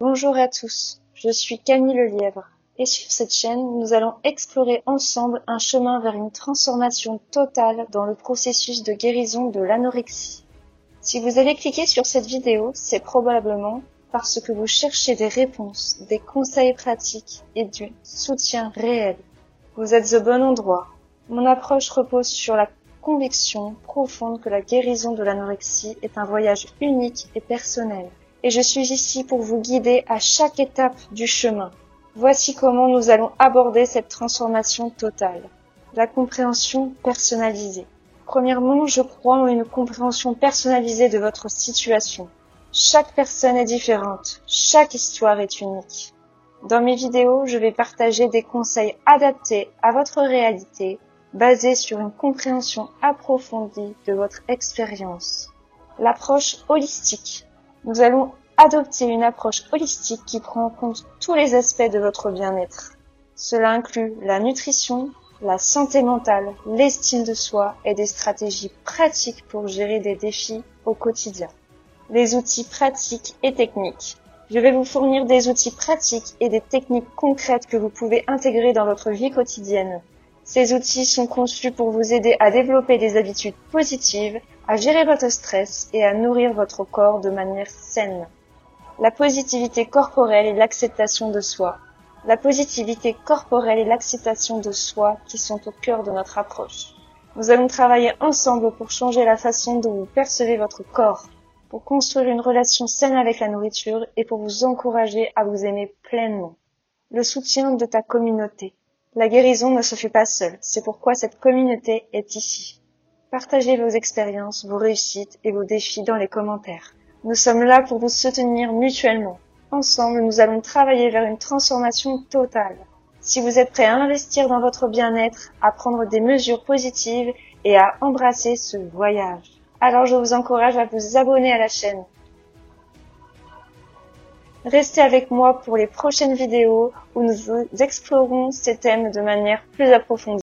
Bonjour à tous, je suis Camille Lelièvre et sur cette chaîne, nous allons explorer ensemble un chemin vers une transformation totale dans le processus de guérison de l'anorexie. Si vous avez cliqué sur cette vidéo, c'est probablement parce que vous cherchez des réponses, des conseils pratiques et du soutien réel. Vous êtes au bon endroit. Mon approche repose sur la conviction profonde que la guérison de l'anorexie est un voyage unique et personnel. Et je suis ici pour vous guider à chaque étape du chemin. Voici comment nous allons aborder cette transformation totale. La compréhension personnalisée. Premièrement, je crois en une compréhension personnalisée de votre situation. Chaque personne est différente, chaque histoire est unique. Dans mes vidéos, je vais partager des conseils adaptés à votre réalité, basés sur une compréhension approfondie de votre expérience. L'approche holistique. Nous allons adopter une approche holistique qui prend en compte tous les aspects de votre bien-être. Cela inclut la nutrition, la santé mentale, l'estime de soi et des stratégies pratiques pour gérer des défis au quotidien. Les outils pratiques et techniques. Je vais vous fournir des outils pratiques et des techniques concrètes que vous pouvez intégrer dans votre vie quotidienne. Ces outils sont conçus pour vous aider à développer des habitudes positives, à gérer votre stress et à nourrir votre corps de manière saine. La positivité corporelle et l'acceptation de soi. La positivité corporelle et l'acceptation de soi qui sont au cœur de notre approche. Nous allons travailler ensemble pour changer la façon dont vous percevez votre corps, pour construire une relation saine avec la nourriture et pour vous encourager à vous aimer pleinement. Le soutien de ta communauté. La guérison ne se fait pas seule, c'est pourquoi cette communauté est ici. Partagez vos expériences, vos réussites et vos défis dans les commentaires. Nous sommes là pour vous soutenir mutuellement. Ensemble, nous allons travailler vers une transformation totale. Si vous êtes prêt à investir dans votre bien-être, à prendre des mesures positives et à embrasser ce voyage, alors je vous encourage à vous abonner à la chaîne. Restez avec moi pour les prochaines vidéos où nous explorerons ces thèmes de manière plus approfondie.